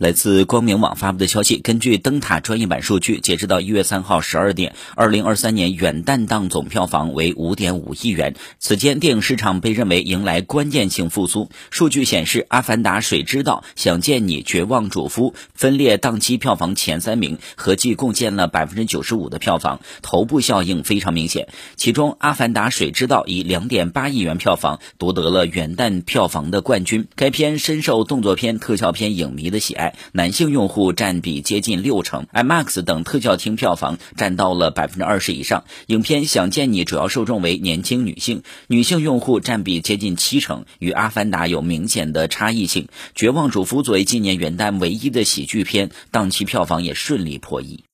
来自光明网发布的消息，根据灯塔专业版数据，截止到一月三号十二点，二零二三年元旦档总票房为五点五亿元。此间，电影市场被认为迎来关键性复苏。数据显示，《阿凡达》《水之道》《想见你》《绝望主夫》分列档期票房前三名，合计贡献了百分之九十五的票房，头部效应非常明显。其中，《阿凡达》《水之道》以两点八亿元票房夺得了元旦票房的冠军。该片深受动作片、特效片影迷的喜爱。男性用户占比接近六成，IMAX 等特效厅票房占到了百分之二十以上。影片《想见你》主要受众为年轻女性，女性用户占比接近七成，与《阿凡达》有明显的差异性。《绝望主夫》作为今年元旦唯一的喜剧片，档期票房也顺利破亿。